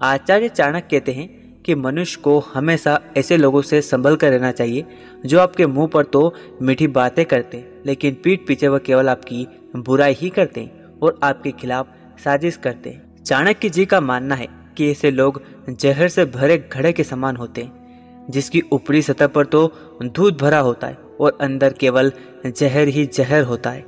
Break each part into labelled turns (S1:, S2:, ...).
S1: आचार्य चाणक्य कहते हैं कि मनुष्य को हमेशा ऐसे लोगों से संभल कर रहना चाहिए, जो आपके मुँह पर तो मीठी बातें करते, लेकिन पीठ पीछे वह केवल आपकी बुराई ही करते हैं और आपके खिलाफ साजिश करते। हैं चाणक्य जी का मानना है कि ऐसे लोग जहर से भरे घड़े के समान होते हैं, जिसकी ऊपरी सतह पर तो दूध भरा होता है और अंदर केवल जहर ही जहर होता है।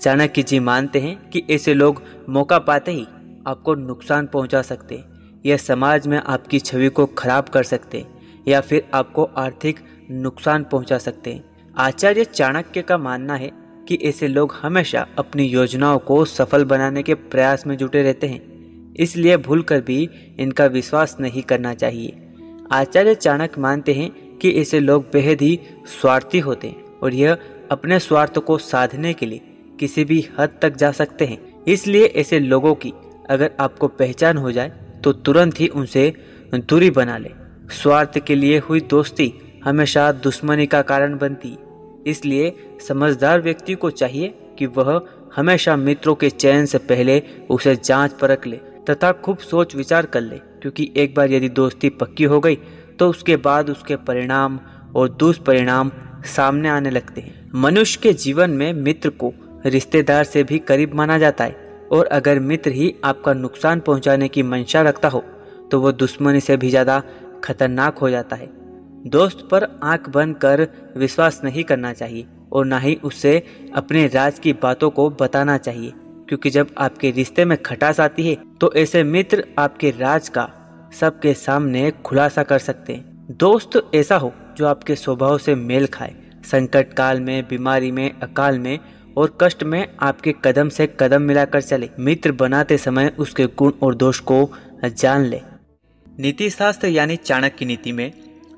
S1: चाणक्य जी मानते हैं कि ऐसे लोग मौका पाते ही आपको नुकसान पहुँचा सकते हैं। या समाज में आपकी छवि को खराब कर सकते या फिर आपको आर्थिक नुकसान पहुँचा सकते। आचार्य चाणक्य का मानना है कि ऐसे लोग हमेशा अपनी योजनाओं को सफल बनाने के प्रयास में जुटे रहते हैं, इसलिए भूलकर भी इनका विश्वास नहीं करना चाहिए। आचार्य चाणक्य मानते हैं कि ऐसे लोग बेहद ही स्वार्थी होते हैं और यह अपने स्वार्थ को साधने के लिए किसी भी हद तक जा सकते हैं। इसलिए ऐसे लोगों की अगर आपको पहचान हो जाए तो तुरंत ही उनसे दूरी बना ले। स्वार्थ के लिए हुई दोस्ती हमेशा दुश्मनी का कारण बनती। इसलिए समझदार व्यक्ति को चाहिए कि वह हमेशा मित्रों के चयन से पहले उसे जाँच परख ले तथा खूब सोच विचार कर ले। क्योंकि एक बार यदि दोस्ती पक्की हो गई तो उसके बाद उसके परिणाम और दुष्परिणाम सामने आने लगते हैं। मनुष्य के जीवन में मित्र को रिश्तेदार से भी करीब माना जाता है। और अगर मित्र ही आपका नुकसान पहुँचाने की मंशा रखता हो तो वो दुश्मनी से भी ज़्यादा खतरनाक हो जाता है। दोस्त पर आँख बंद कर विश्वास नहीं करना चाहिए और ना ही उससे अपने राज की बातों को बताना चाहिए, क्योंकि जब आपके रिश्ते में खटास आती है तो ऐसे मित्र आपके राज का सबके सामने खुलासा कर सकते हैं। दोस्त ऐसा हो जो आपके स्वभाव से मेल खाए, संकट काल में, बीमारी में, अकाल में और कष्ट में आपके कदम से कदम मिलाकर चले। मित्र बनाते समय उसके गुण और दोष को जान ले। नीति शास्त्र यानी चाणक्य नीति में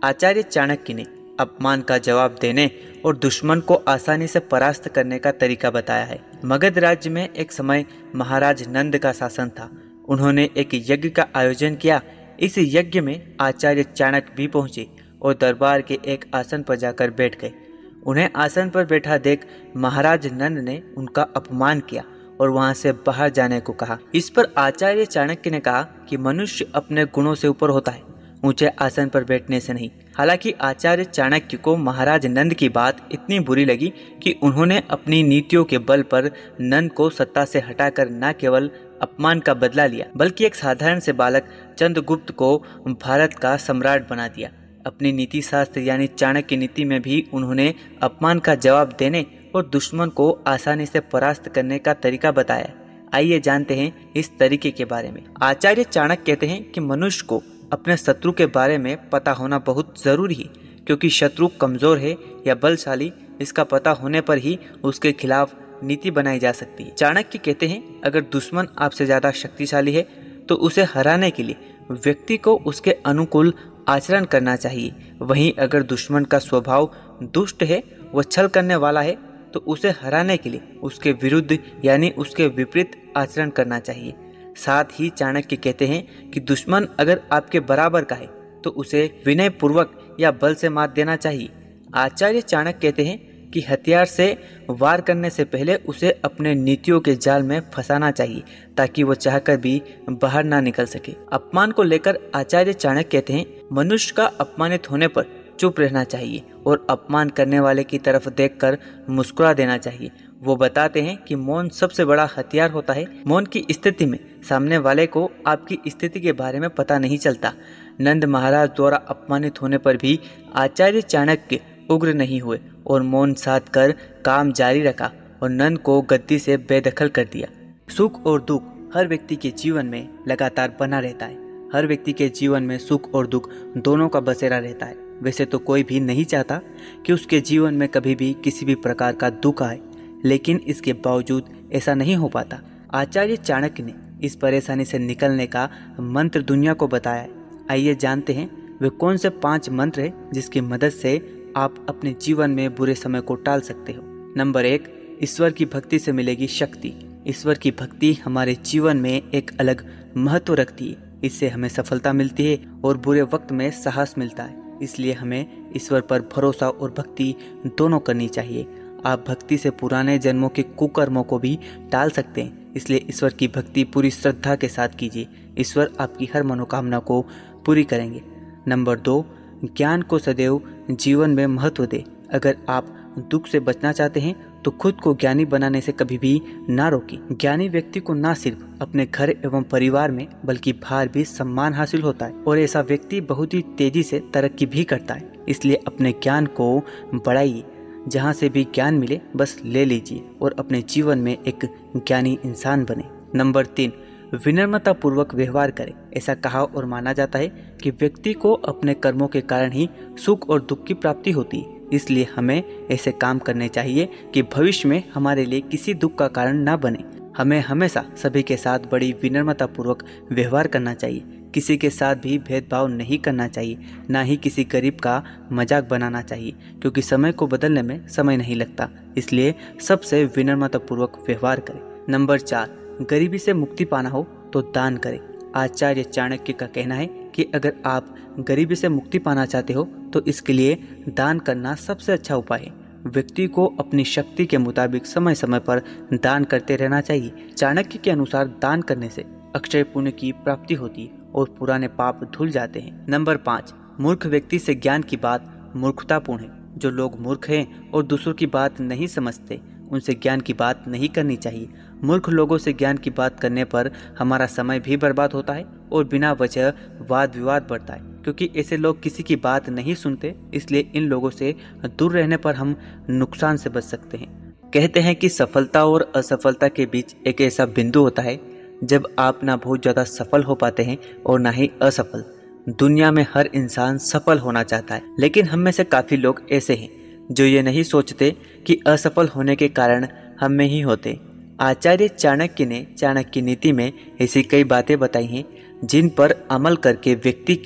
S1: आचार्य चाणक्य ने अपमान का जवाब देने और दुश्मन को आसानी से परास्त करने का तरीका बताया है। मगध राज्य में एक समय महाराज नंद का शासन था। उन्होंने एक यज्ञ का आयोजन किया। इस यज्ञ में आचार्य चाणक्य भी पहुँचे और दरबार के एक आसन पर जाकर बैठ गए। उन्हें आसन पर बैठा देख महाराज नंद ने उनका अपमान किया और वहाँ से बाहर जाने को कहा। इस पर आचार्य चाणक्य ने कहा कि मनुष्य अपने गुणों से ऊपर होता है, ऊँचे आसन पर बैठने से नहीं। हालाँकि आचार्य चाणक्य को महाराज नंद की बात इतनी बुरी लगी कि उन्होंने अपनी नीतियों के बल पर नंद को सत्ता से हटाकर न केवल अपमान का बदला लिया, बल्कि एक साधारण से बालक चंद्रगुप्त को भारत का सम्राट बना दिया। अपनी नीति शास्त्र यानी चाणक्य नीति में भी उन्होंने अपमान का जवाब देने और दुश्मन को आसानी से परास्त करने का तरीका बताया। आइए जानते हैं इस तरीके के बारे में। आचार्य चाणक्य कहते हैं कि मनुष्य को अपने शत्रु के बारे में पता होना बहुत ज़रूरी है, क्योंकि शत्रु कमज़ोर है या बलशाली, इसका पता होने पर ही उसके खिलाफ नीति बनाई जा सकती है। चाणक्य कहते हैं, अगर दुश्मन आपसे ज़्यादा शक्तिशाली है तो उसे हराने के लिए व्यक्ति को उसके अनुकूल आचरण करना चाहिए। वहीं अगर दुश्मन का स्वभाव दुष्ट है, वह छल करने वाला है तो उसे हराने के लिए उसके विरुद्ध यानी उसके विपरीत आचरण करना चाहिए। साथ ही चाणक्य कहते हैं कि दुश्मन अगर आपके बराबर का है तो उसे विनय पूर्वक या बल से मात देना चाहिए। आचार्य चाणक्य कहते हैं कि हथियार से वार करने से पहले उसे अपने नीतियों के जाल में फंसाना चाहिए, ताकि वो चाहकर भी बाहर ना निकल सके। अपमान को लेकर आचार्य चाणक्य कहते हैं, मनुष्य का अपमानित होने पर चुप रहना चाहिए और अपमान करने वाले की तरफ़ देखकर मुस्कुरा देना चाहिए। वो बताते हैं कि मौन सबसे बड़ा हथियार होता है। मौन की स्थिति में सामने वाले को आपकी स्थिति के बारे में पता नहीं चलता। नंद महाराज द्वारा अपमानित होने पर भी आचार्य चाणक्य उग्र नहीं हुए। और मौन साध कर काम जारी रखा और नंद को गद्दी से बेदखल कर दिया। सुख और दुख हर व्यक्ति के जीवन में लगातार बना रहता है। हर व्यक्ति के जीवन में सुख और दुख दोनों का बसेरा रहता है। वैसे तो कोई भी नहीं चाहता कि उसके जीवन में कभी भी किसी भी प्रकार का दुख आए, लेकिन इसके बावजूद ऐसा नहीं हो पाता। आचार्य चाणक्य ने इस परेशानी से निकलने का मंत्र दुनिया को बताया आइए जानते हैं वे कौन से पाँच मंत्र है जिसकी मदद से आप अपने जीवन में बुरे समय को टाल सकते हो। नंबर एक, ईश्वर की भक्ति से मिलेगी शक्ति। ईश्वर की भक्ति हमारे जीवन में एक अलग महत्व रखती है। इससे हमें सफलता मिलती है और बुरे वक्त में साहस मिलता है। इसलिए हमें ईश्वर पर भरोसा और भक्ति दोनों करनी चाहिए। आप भक्ति से पुराने जन्मों के कुकर्मों को भी टाल सकते हैं। इसलिए ईश्वर की भक्ति पूरी श्रद्धा के साथ कीजिए। ईश्वर आपकी हर मनोकामना को पूरी करेंगे। नंबर दो ज्ञान को सदैव जीवन में महत्व दे। अगर आप दुख से बचना चाहते हैं तो खुद को ज्ञानी बनाने से कभी भी ना रोकी। ज्ञानी व्यक्ति को ना सिर्फ़ अपने घर एवं परिवार में, बल्कि बाहर भी सम्मान हासिल होता है। और ऐसा व्यक्ति बहुत ही तेज़ी से तरक्की भी करता है। इसलिए अपने ज्ञान को बढ़ाइए। जहाँ से भी ज्ञान मिले, बस ले लीजिए और अपने जीवन में एक ज्ञानी इंसान बने। नंबर तीन विनम्रता पूर्वक व्यवहार करें। ऐसा कहा और माना जाता है कि व्यक्ति को अपने कर्मों के कारण ही सुख और दुख की प्राप्ति होती। है इसलिए हमें ऐसे काम करने चाहिए कि भविष्य में हमारे लिए किसी दुख का कारण न बने। हमें हमेशा सभी के साथ बड़ी विनम्रता पूर्वक व्यवहार करना चाहिए। किसी के साथ भी भेदभाव नहीं करना चाहिए। ना ही किसी गरीब का मज़ाक बनाना चाहिए, क्योंकि समय को बदलने में समय नहीं लगता। इसलिए सबसे विनम्रता पूर्वक व्यवहार करें। नंबर चार गरीबी से मुक्ति पाना हो तो दान करें। आचार्य चाणक्य का कहना है कि अगर आप गरीबी से मुक्ति पाना चाहते हो तो इसके लिए दान करना सबसे अच्छा उपाय है। व्यक्ति को अपनी शक्ति के मुताबिक समय समय पर दान करते रहना चाहिए। चाणक्य के अनुसार दान करने से अक्षय पुण्य की प्राप्ति होती है और पुराने पाप धुल जाते हैं। नंबर पाँच, मूर्ख व्यक्ति से ज्ञान की बात मूर्खतापूर्ण है। जो लोग मूर्ख हैं और दूसरों की बात नहीं समझते उनसे ज्ञान की बात नहीं करनी चाहिए। मूर्ख लोगों से ज्ञान की बात करने पर हमारा समय भी बर्बाद होता है और बिना वजह वाद विवाद बढ़ता है, क्योंकि ऐसे लोग किसी की बात नहीं सुनते, इसलिए इन लोगों से दूर रहने पर हम नुकसान से बच सकते हैं। कहते हैं कि सफलता और असफलता के बीच एक ऐसा बिंदु होता है, जब आप ना बहुत ज़्यादा सफल हो पाते हैं और ना ही असफल। दुनिया में हर इंसान सफल होना चाहता है, लेकिन हम में से काफ़ी लोग ऐसे हैं। जो ये नहीं सोचते कि असफल होने के कारण हम में ही होते। आचार्य चाणक्य ने चाणक्य नीति में ऐसी कई बातें बताई हैं, जिन पर अमल करके व्यक्ति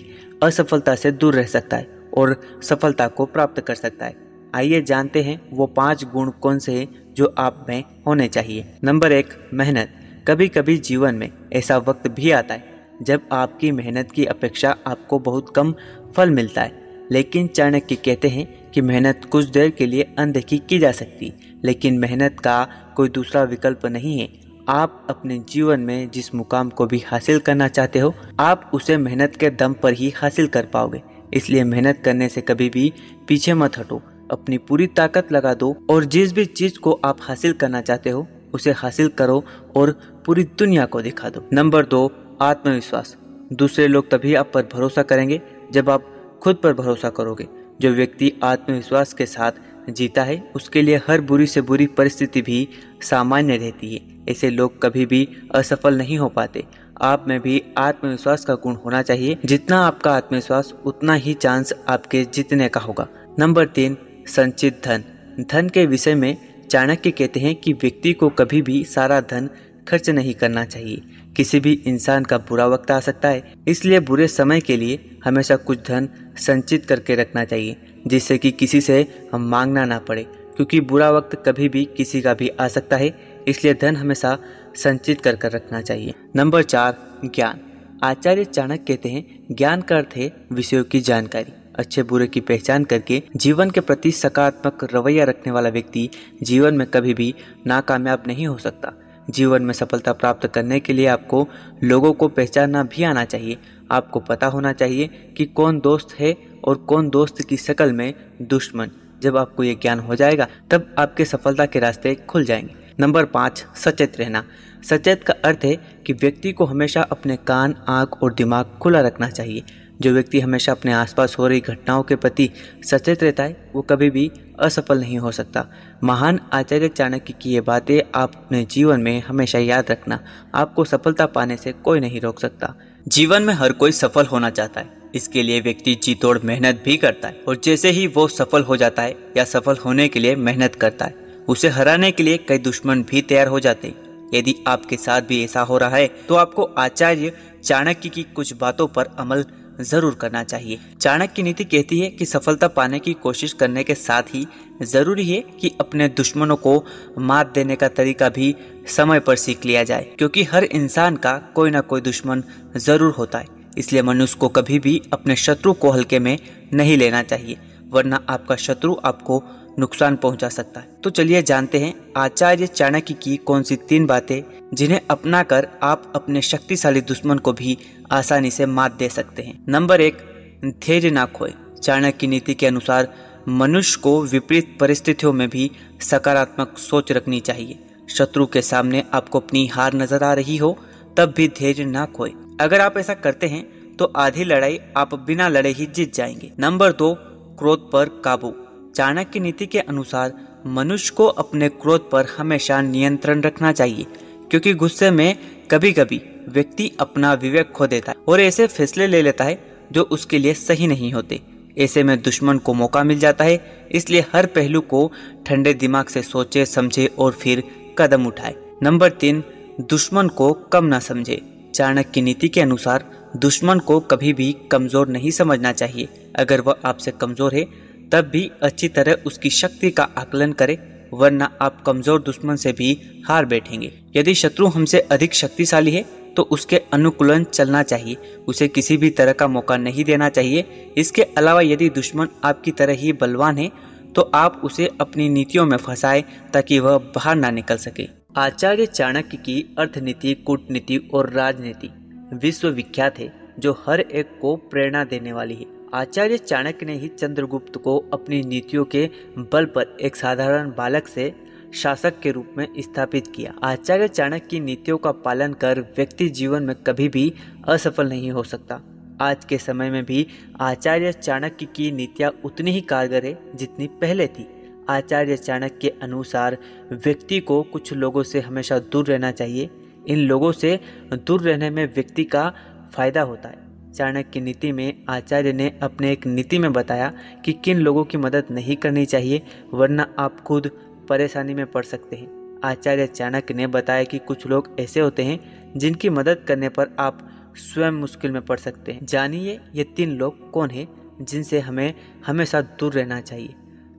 S1: असफलता से दूर रह सकता है और सफलता को प्राप्त कर सकता है। आइए जानते हैं वो पाँच गुण कौन से हैं जो आप में होने चाहिए। नंबर एक, मेहनत। कभी कभी जीवन में ऐसा वक्त भी आता है जब आपकी मेहनत की अपेक्षा आपको बहुत कम फल मिलता है। लेकिन चाणक्य कहते हैं कि मेहनत कुछ देर के लिए अनदेखी की जा सकती, लेकिन मेहनत का कोई दूसरा विकल्प नहीं है। आप अपने जीवन में जिस मुकाम को भी हासिल करना चाहते हो, आप उसे मेहनत के दम पर ही हासिल कर पाओगे। इसलिए मेहनत करने से कभी भी पीछे मत हटो, अपनी पूरी ताकत लगा दो, और जिस भी चीज़ को आप हासिल करना चाहते हो, उसे हासिल करो और पूरी दुनिया को दिखा दो। नंबर दो, आत्मविश्वास। दूसरे लोग तभी आप पर भरोसा करेंगे जब आप खुद पर भरोसा करोगे। जो व्यक्ति आत्मविश्वास के साथ जीता है, उसके लिए हर बुरी से बुरी परिस्थिति भी सामान्य रहती है। ऐसे लोग कभी भी असफल नहीं हो पाते। आप में भी आत्मविश्वास का गुण होना चाहिए। जितना आपका आत्मविश्वास, उतना ही चांस आपके जीतने का होगा। नंबर तीन, संचित धन। धन के विषय में चाणक्य कहते हैं कि व्यक्ति को कभी भी सारा धन खर्च नहीं करना चाहिए। किसी भी इंसान का बुरा वक्त आ सकता है, इसलिए बुरे समय के लिए हमेशा कुछ धन संचित करके रखना चाहिए, जिससे कि किसी से हम मांगना ना पड़े, क्योंकि बुरा वक्त कभी भी किसी का भी आ सकता है, इसलिए धन हमेशा संचित कर कर रखना चाहिए। नंबर चार, ज्ञान। आचार्य चाणक्य कहते हैं, ज्ञान का अर्थ है विषयों की जानकारी। अच्छे बुरे की पहचान करके जीवन के प्रति सकारात्मक रवैया रखने वाला व्यक्ति जीवन में कभी भी नाकामयाब नहीं हो सकता। जीवन में सफलता प्राप्त करने के लिए आपको लोगों को पहचानना भी आना चाहिए। आपको पता होना चाहिए कि कौन दोस्त है और कौन दोस्त की शक्ल में दुश्मन। जब आपको ये ज्ञान हो जाएगा, तब आपके सफलता के रास्ते खुल जाएँगे। नंबर पाँच, सचेत रहना। सचेत का अर्थ है कि व्यक्ति को हमेशा अपने कान, आँख और दिमाग खुला रखना चाहिए। जो व्यक्ति हमेशा अपने आसपास हो रही घटनाओं के प्रति सचेत रहता है, वो कभी भी असफल नहीं हो सकता। महान आचार्य चाणक्य की ये बातें आप अपने जीवन में हमेशा याद रखना। आपको सफलता पाने से कोई नहीं रोक सकता। जीवन में हर कोई सफल होना चाहता है। इसके लिए व्यक्ति जी तोड़ मेहनत भी करता है और जैसे ही वो सफल हो जाता है या सफल होने के लिए मेहनत करता है, उसे हराने के लिए कई दुश्मन भी तैयार हो जाते हैं। यदि आपके साथ भी ऐसा हो रहा है तो आपको आचार्य चाणक्य की कुछ बातों पर अमल ज़रूर करना चाहिए। चाणक्य नीति कहती है कि सफलता पाने की कोशिश करने के साथ ही ज़रूरी है कि अपने दुश्मनों को मात देने का तरीका भी समय पर सीख लिया जाए, क्योंकि हर इंसान का कोई ना कोई दुश्मन ज़रूर होता है। इसलिए मनुष्य को कभी भी अपने शत्रु को हल्के में नहीं लेना चाहिए, वरना आपका शत्रु आपको नुकसान पहुँचा सकता है। तो चलिए जानते हैं, आचार्य चाणक्य की कौन सी तीन बातें जिन्हें अपनाकर आप अपने शक्तिशाली दुश्मन को भी आसानी से मात दे सकते हैं। नंबर एक, धैर्य ना खोए। चाणक्य नीति के अनुसार मनुष्य को विपरीत परिस्थितियों में भी सकारात्मक सोच रखनी चाहिए। शत्रु के सामने आपको अपनी हार नज़र आ रही हो, तब भी धैर्य ना खोए। अगर आप ऐसा करते हैं तो आधी लड़ाई आप बिना लड़े ही जीत जाएँगे। नंबर दो, क्रोध पर काबू। चाणक्य नीति के अनुसार मनुष्य को अपने क्रोध पर हमेशा नियंत्रण रखना चाहिए, क्योंकि गुस्से में कभी कभी व्यक्ति अपना विवेक खो देता है और ऐसे फैसले ले लेता है जो उसके लिए सही नहीं होते। ऐसे में दुश्मन को मौका मिल जाता है, इसलिए हर पहलू को ठंडे दिमाग से सोचे, समझे और फिर कदम उठाए। नंबर तीन, दुश्मन को कम ना समझे। चाणक्य नीति के अनुसार दुश्मन को कभी भी कमज़ोर नहीं समझना चाहिए। अगर वह आपसे कमज़ोर है तब भी अच्छी तरह उसकी शक्ति का आकलन करें, वरना आप कमज़ोर दुश्मन से भी हार बैठेंगे। यदि शत्रु हमसे अधिक शक्तिशाली है तो उसके अनुकूलन चलना चाहिए। उसे किसी भी तरह का मौका नहीं देना चाहिए। इसके अलावा यदि दुश्मन आपकी तरह ही बलवान है तो आप उसे अपनी नीतियों में फंसाए, ताकि वह बाहर ना निकल सके। आचार्य चाणक्य की अर्थनीति, कूटनीति और राजनीति विश्व विख्यात है, जो हर एक को प्रेरणा देने वाली है। आचार्य चाणक्य ने ही चंद्रगुप्त को अपनी नीतियों के बल पर एक साधारण बालक से शासक के रूप में स्थापित किया। आचार्य चाणक्य की नीतियों का पालन कर व्यक्ति जीवन में कभी भी असफल नहीं हो सकता। आज के समय में भी आचार्य चाणक्य की नीतियाँ उतनी ही कारगर है जितनी पहले थी। आचार्य चाणक्य के अनुसार व्यक्ति को कुछ लोगों से हमेशा दूर रहना चाहिए। इन लोगों से दूर रहने में व्यक्ति का फ़ायदा होता है। चाणक्य नीति में आचार्य ने अपने एक नीति में बताया कि किन लोगों की मदद नहीं करनी चाहिए, वरना आप खुद परेशानी में पड़ सकते हैं। आचार्य चाणक्य ने बताया कि कुछ लोग ऐसे होते हैं, जिनकी मदद करने पर आप स्वयं मुश्किल में पड़ सकते हैं। जानिए ये तीन लोग कौन हैं, जिनसे हमें हमेशा दूर रहना चाहिए।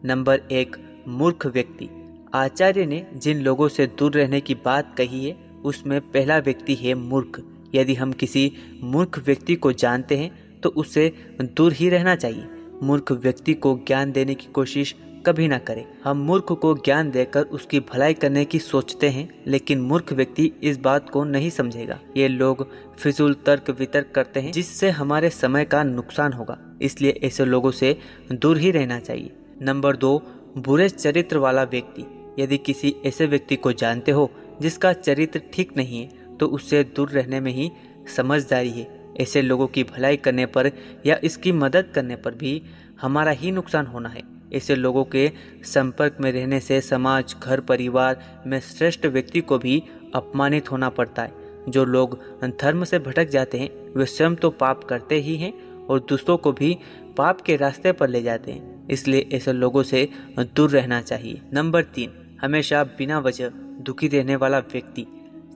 S1: नंबर एक, मूर्ख व्यक्ति। आचार्य ने जिन लोगों से दूर रहने की बात कही है, उसमें पहला व्यक्ति है मूर्ख। यदि हम किसी मूर्ख व्यक्ति को जानते हैं तो उससे दूर ही रहना चाहिए। मूर्ख व्यक्ति को ज्ञान देने की कोशिश कभी ना करें। हम मूर्ख को ज्ञान देकर उसकी भलाई करने की सोचते हैं, लेकिन मूर्ख व्यक्ति इस बात को नहीं समझेगा। ये लोग फिजूल तर्क वितर्क करते हैं, जिससे हमारे समय का नुकसान होगा। इसलिए ऐसे लोगों से दूर ही रहना चाहिए। नंबर दो, बुरे चरित्र वाला व्यक्ति। यदि किसी ऐसे व्यक्ति को जानते हो, जिसका चरित्र ठीक नहीं है तो उससे दूर रहने में ही समझदारी है। ऐसे लोगों की भलाई करने पर या इसकी मदद करने पर भी हमारा ही नुकसान होना है। ऐसे लोगों के संपर्क में रहने से समाज, घर, परिवार में श्रेष्ठ व्यक्ति को भी अपमानित होना पड़ता है। जो लोग धर्म से भटक जाते हैं, वे स्वयं तो पाप करते ही हैं और दूसरों को भी पाप के रास्ते पर ले जाते हैं। इसलिए ऐसे लोगों से दूर रहना चाहिए। नंबर तीन, हमेशा बिना वजह दुखी रहने वाला व्यक्ति।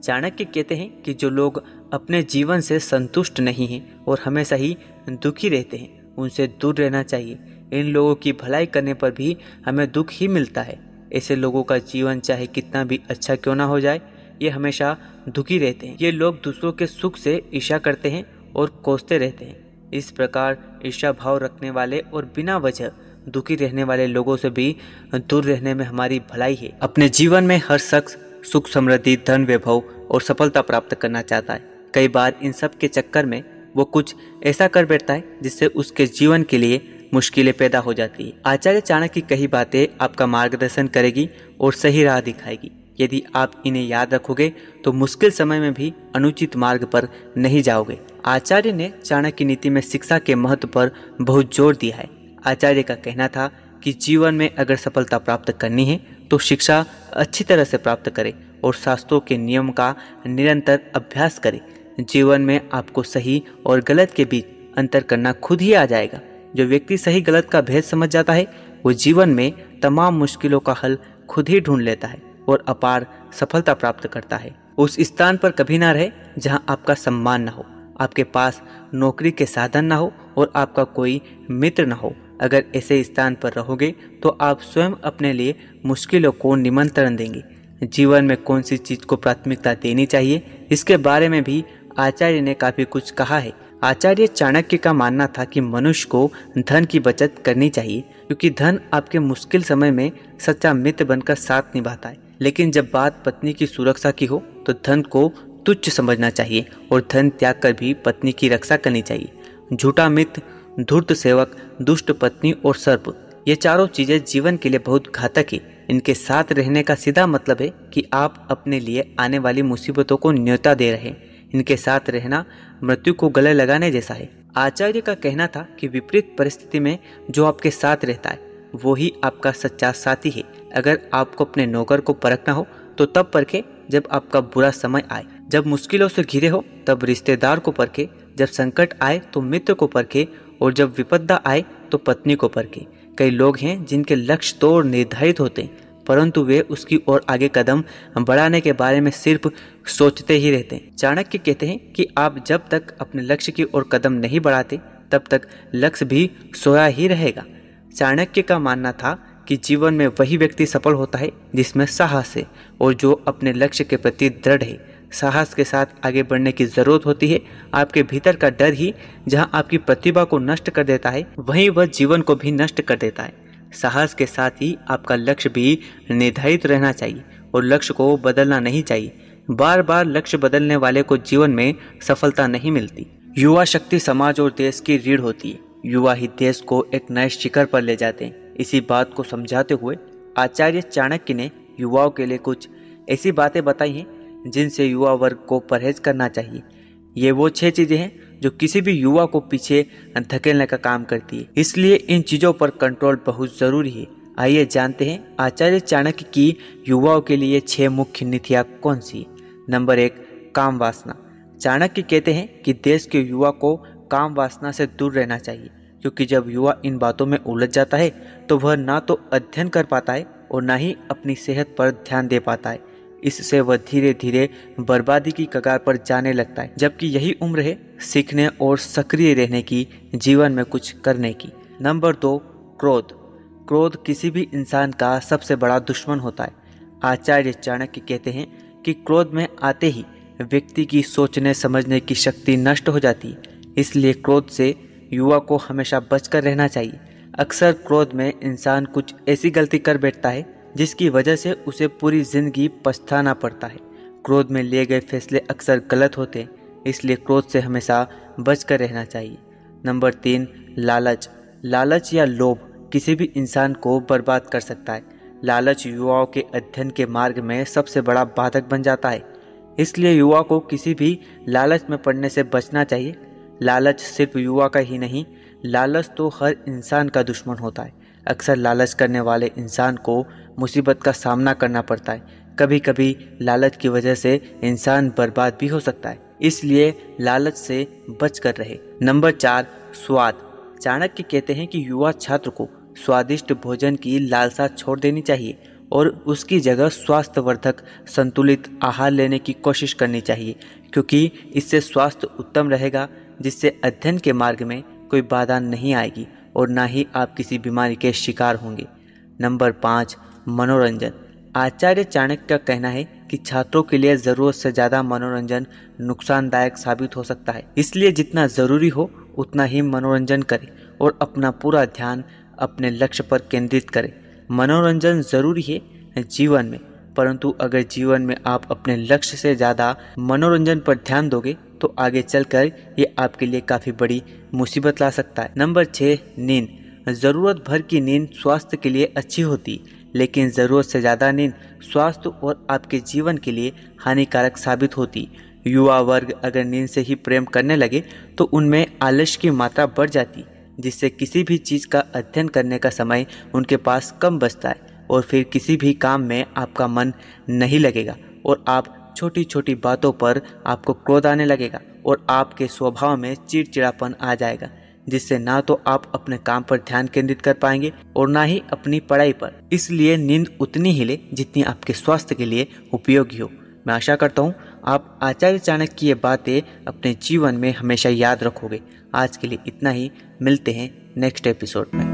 S1: चाणक्य कहते हैं कि जो लोग अपने जीवन से संतुष्ट नहीं हैं और हमेशा ही दुखी रहते हैं, उनसे दूर रहना चाहिए। इन लोगों की भलाई करने पर भी हमें दुख ही मिलता है। ऐसे लोगों का जीवन चाहे कितना भी अच्छा क्यों ना हो जाए, ये हमेशा दुखी रहते हैं। ये लोग दूसरों के सुख से ईर्षा करते हैं और कोसते रहते हैं। इस प्रकार ईर्षा भाव रखने वाले और बिना वजह दुखी रहने वाले लोगों से भी दूर रहने में हमारी भलाई है। अपने जीवन में हर शख्स सुख समृद्धि, धन वैभव और सफलता प्राप्त करना चाहता है। कई बार इन सब के चक्कर में वो कुछ ऐसा कर बैठता है जिससे उसके जीवन के लिए मुश्किलें पैदा हो जाती है। आचार्य चाणक्य की कई बातें आपका मार्गदर्शन करेगी और सही राह दिखाएगी। यदि आप इन्हें याद रखोगे तो मुश्किल समय में भी अनुचित मार्ग पर नहीं जाओगे। आचार्य ने चाणक्य नीति में शिक्षा के महत्व पर बहुत ज़ोर दिया है। आचार्य का कहना था कि जीवन में अगर सफलता प्राप्त करनी है तो शिक्षा अच्छी तरह से प्राप्त करें और शास्त्रों के नियम का निरंतर अभ्यास करें। जीवन में आपको सही और गलत के बीच अंतर करना खुद ही आ जाएगा। जो व्यक्ति सही गलत का भेद समझ जाता है, वो जीवन में तमाम मुश्किलों का हल खुद ही ढूंढ लेता है और अपार सफलता प्राप्त करता है। उस स्थान पर कभी ना रहे जहाँ आपका सम्मान ना हो, आपके पास नौकरी के साधन ना हो और आपका कोई मित्र ना हो। अगर ऐसे स्थान पर रहोगे तो आप स्वयं अपने लिए मुश्किलों को निमंत्रण देंगे। जीवन में कौन सी चीज़ को प्राथमिकता देनी चाहिए, इसके बारे में भी आचार्य ने काफ़ी कुछ कहा है। आचार्य चाणक्य का मानना था कि मनुष्य को धन की बचत करनी चाहिए, क्योंकि धन आपके मुश्किल समय में सच्चा मित्र बनकर साथ निभाता है। लेकिन जब बात पत्नी की सुरक्षा की हो तो धन को तुच्छ समझना चाहिए और धन त्याग कर भी पत्नी की रक्षा करनी चाहिए। झूठा मित्र धूर्त सेवक, दुष्ट पत्नी और सर्प, ये चारों चीज़ें जीवन के लिए बहुत घातक है। इनके साथ रहने का सीधा मतलब है कि आप अपने लिए आने वाली मुसीबतों को न्योता दे रहे हैं। इनके साथ रहना मृत्यु को गले लगाने जैसा है। आचार्य का कहना था कि विपरीत परिस्थिति में जो आपके साथ रहता है, वो ही आपका सच्चा साथी है। अगर आपको अपने नौकर को परखना हो तो तब परखे जब आपका बुरा समय आए। जब मुश्किलों से घिरे हो, तब रिश्तेदार को परखे। जब संकट आए तो मित्र को परखे और जब विपदा आए तो पत्नी को परखे। कई लोग हैं जिनके लक्ष्य तो निर्धारित होते हैं परंतु वे उसकी ओर आगे कदम बढ़ाने के बारे में सिर्फ़ सोचते ही रहते। हैं चाणक्य कहते हैं कि आप जब तक अपने लक्ष्य की ओर कदम नहीं बढ़ाते, तब तक लक्ष्य भी सोया ही रहेगा। चाणक्य का मानना था कि जीवन में वही व्यक्ति सफल होता है जिसमें साहस है और जो अपने लक्ष्य के प्रति दृढ़ है। साहस के साथ आगे बढ़ने की ज़रूरत होती है। आपके भीतर का डर ही जहाँ आपकी प्रतिभा को नष्ट कर देता है, वहीं वह जीवन को भी नष्ट कर देता है। साहस के साथ ही आपका लक्ष्य भी निर्धारित रहना चाहिए और लक्ष्य को बदलना नहीं चाहिए। बार बार लक्ष्य बदलने वाले को जीवन में सफलता नहीं मिलती। युवा शक्ति समाज और देश की रीढ़ होती है। युवा ही देश को एक नए शिखर पर ले जाते हैं। इसी बात को समझाते हुए आचार्य चाणक्य ने युवाओं के लिए कुछ ऐसी बातें बताई हैं जिनसे युवा वर्ग को परहेज करना चाहिए। ये वो छह चीज़ें हैं जो किसी भी युवा को पीछे धकेलने का काम करती है। इसलिए इन चीज़ों पर कंट्रोल बहुत ज़रूरी है। आइए जानते हैं आचार्य चाणक्य की युवाओं के लिए छह मुख्य नीतियाँ कौन सी नंबर एक, काम वासना। चाणक्य कहते हैं कि देश के युवा को काम वासना से दूर रहना चाहिए, क्योंकि जब युवा इन बातों में उलझ जाता है तो वह ना तो अध्ययन कर पाता है और ना ही अपनी सेहत पर ध्यान दे पाता है। इससे वह धीरे धीरे बर्बादी की कगार पर जाने लगता है, जबकि यही उम्र है सीखने और सक्रिय रहने की, जीवन में कुछ करने की। नंबर दो, क्रोध। क्रोध किसी भी इंसान का सबसे बड़ा दुश्मन होता है। आचार्य चाणक्य कहते हैं कि क्रोध में आते ही व्यक्ति की सोचने, समझने की शक्ति नष्ट हो जाती है। इसलिए क्रोध से युवा को हमेशा बचकर रहना चाहिए। अक्सर क्रोध में इंसान कुछ ऐसी गलती कर बैठता है जिसकी वजह से उसे पूरी ज़िंदगी पछताना पड़ता है। क्रोध में लिए गए फैसले अक्सर गलत होते, इसलिए क्रोध से हमेशा बचकर रहना चाहिए। नंबर तीन, लालच। लालच या लोभ किसी भी इंसान को बर्बाद कर सकता है। लालच युवाओं के अध्ययन के मार्ग में सबसे बड़ा बाधक बन जाता है। इसलिए युवा को किसी भी लालच में पड़ने से बचना चाहिए। लालच सिर्फ़ युवा का ही नहीं, लालच तो हर इंसान का दुश्मन होता है। अक्सर लालच करने वाले इंसान को मुसीबत का सामना करना पड़ता है। कभी कभी लालच की वजह से इंसान बर्बाद भी हो सकता है, इसलिए लालच से बच कर रहे। नंबर चार, स्वाद। चाणक्य कहते हैं कि युवा छात्र को स्वादिष्ट भोजन की लालसा छोड़ देनी चाहिए और उसकी जगह स्वास्थ्यवर्धक, संतुलित आहार लेने की कोशिश करनी चाहिए, क्योंकि इससे स्वास्थ्य उत्तम रहेगा, जिससे अध्ययन के मार्ग में कोई बाधा नहीं आएगी। और ना ही आप किसी बीमारी के शिकार होंगे। नंबर पाँच, मनोरंजन। आचार्य चाणक्य का कहना है कि छात्रों के लिए ज़रूरत से ज़्यादा मनोरंजन नुकसानदायक साबित हो सकता है। इसलिए जितना ज़रूरी हो, उतना ही मनोरंजन करें और अपना पूरा ध्यान अपने लक्ष्य पर केंद्रित करें। मनोरंजन ज़रूरी है जीवन में। परंतु अगर जीवन में आप अपने लक्ष्य से ज़्यादा मनोरंजन पर ध्यान दोगे तो आगे चलकर ये आपके लिए काफ़ी बड़ी मुसीबत ला सकता है। नंबर छः नींद। ज़रूरत भर की नींद स्वास्थ्य के लिए अच्छी होती, लेकिन ज़रूरत से ज़्यादा नींद स्वास्थ्य और आपके जीवन के लिए हानिकारक साबित होती। युवा वर्ग अगर नींद से ही प्रेम करने लगे तो उनमें आलस्य की मात्रा बढ़ जाती, जिससे किसी भी चीज़ का अध्ययन करने का समय उनके पास कम बचता है। और फिर किसी भी काम में आपका मन नहीं लगेगा और आप छोटी छोटी बातों पर आपको क्रोध आने लगेगा और आपके स्वभाव में चिड़चिड़ापन आ जाएगा, जिससे ना तो आप अपने काम पर ध्यान केंद्रित कर पाएँगे और ना ही अपनी पढ़ाई पर। इसलिए नींद उतनी ही ले जितनी आपके स्वास्थ्य के लिए उपयोगी हो। मैं आशा करता हूँ आप आचार्य चाणक्य की ये बातें अपने जीवन में हमेशा याद रखोगे। आज के लिए इतना ही। मिलते हैं नेक्स्ट एपिसोड में।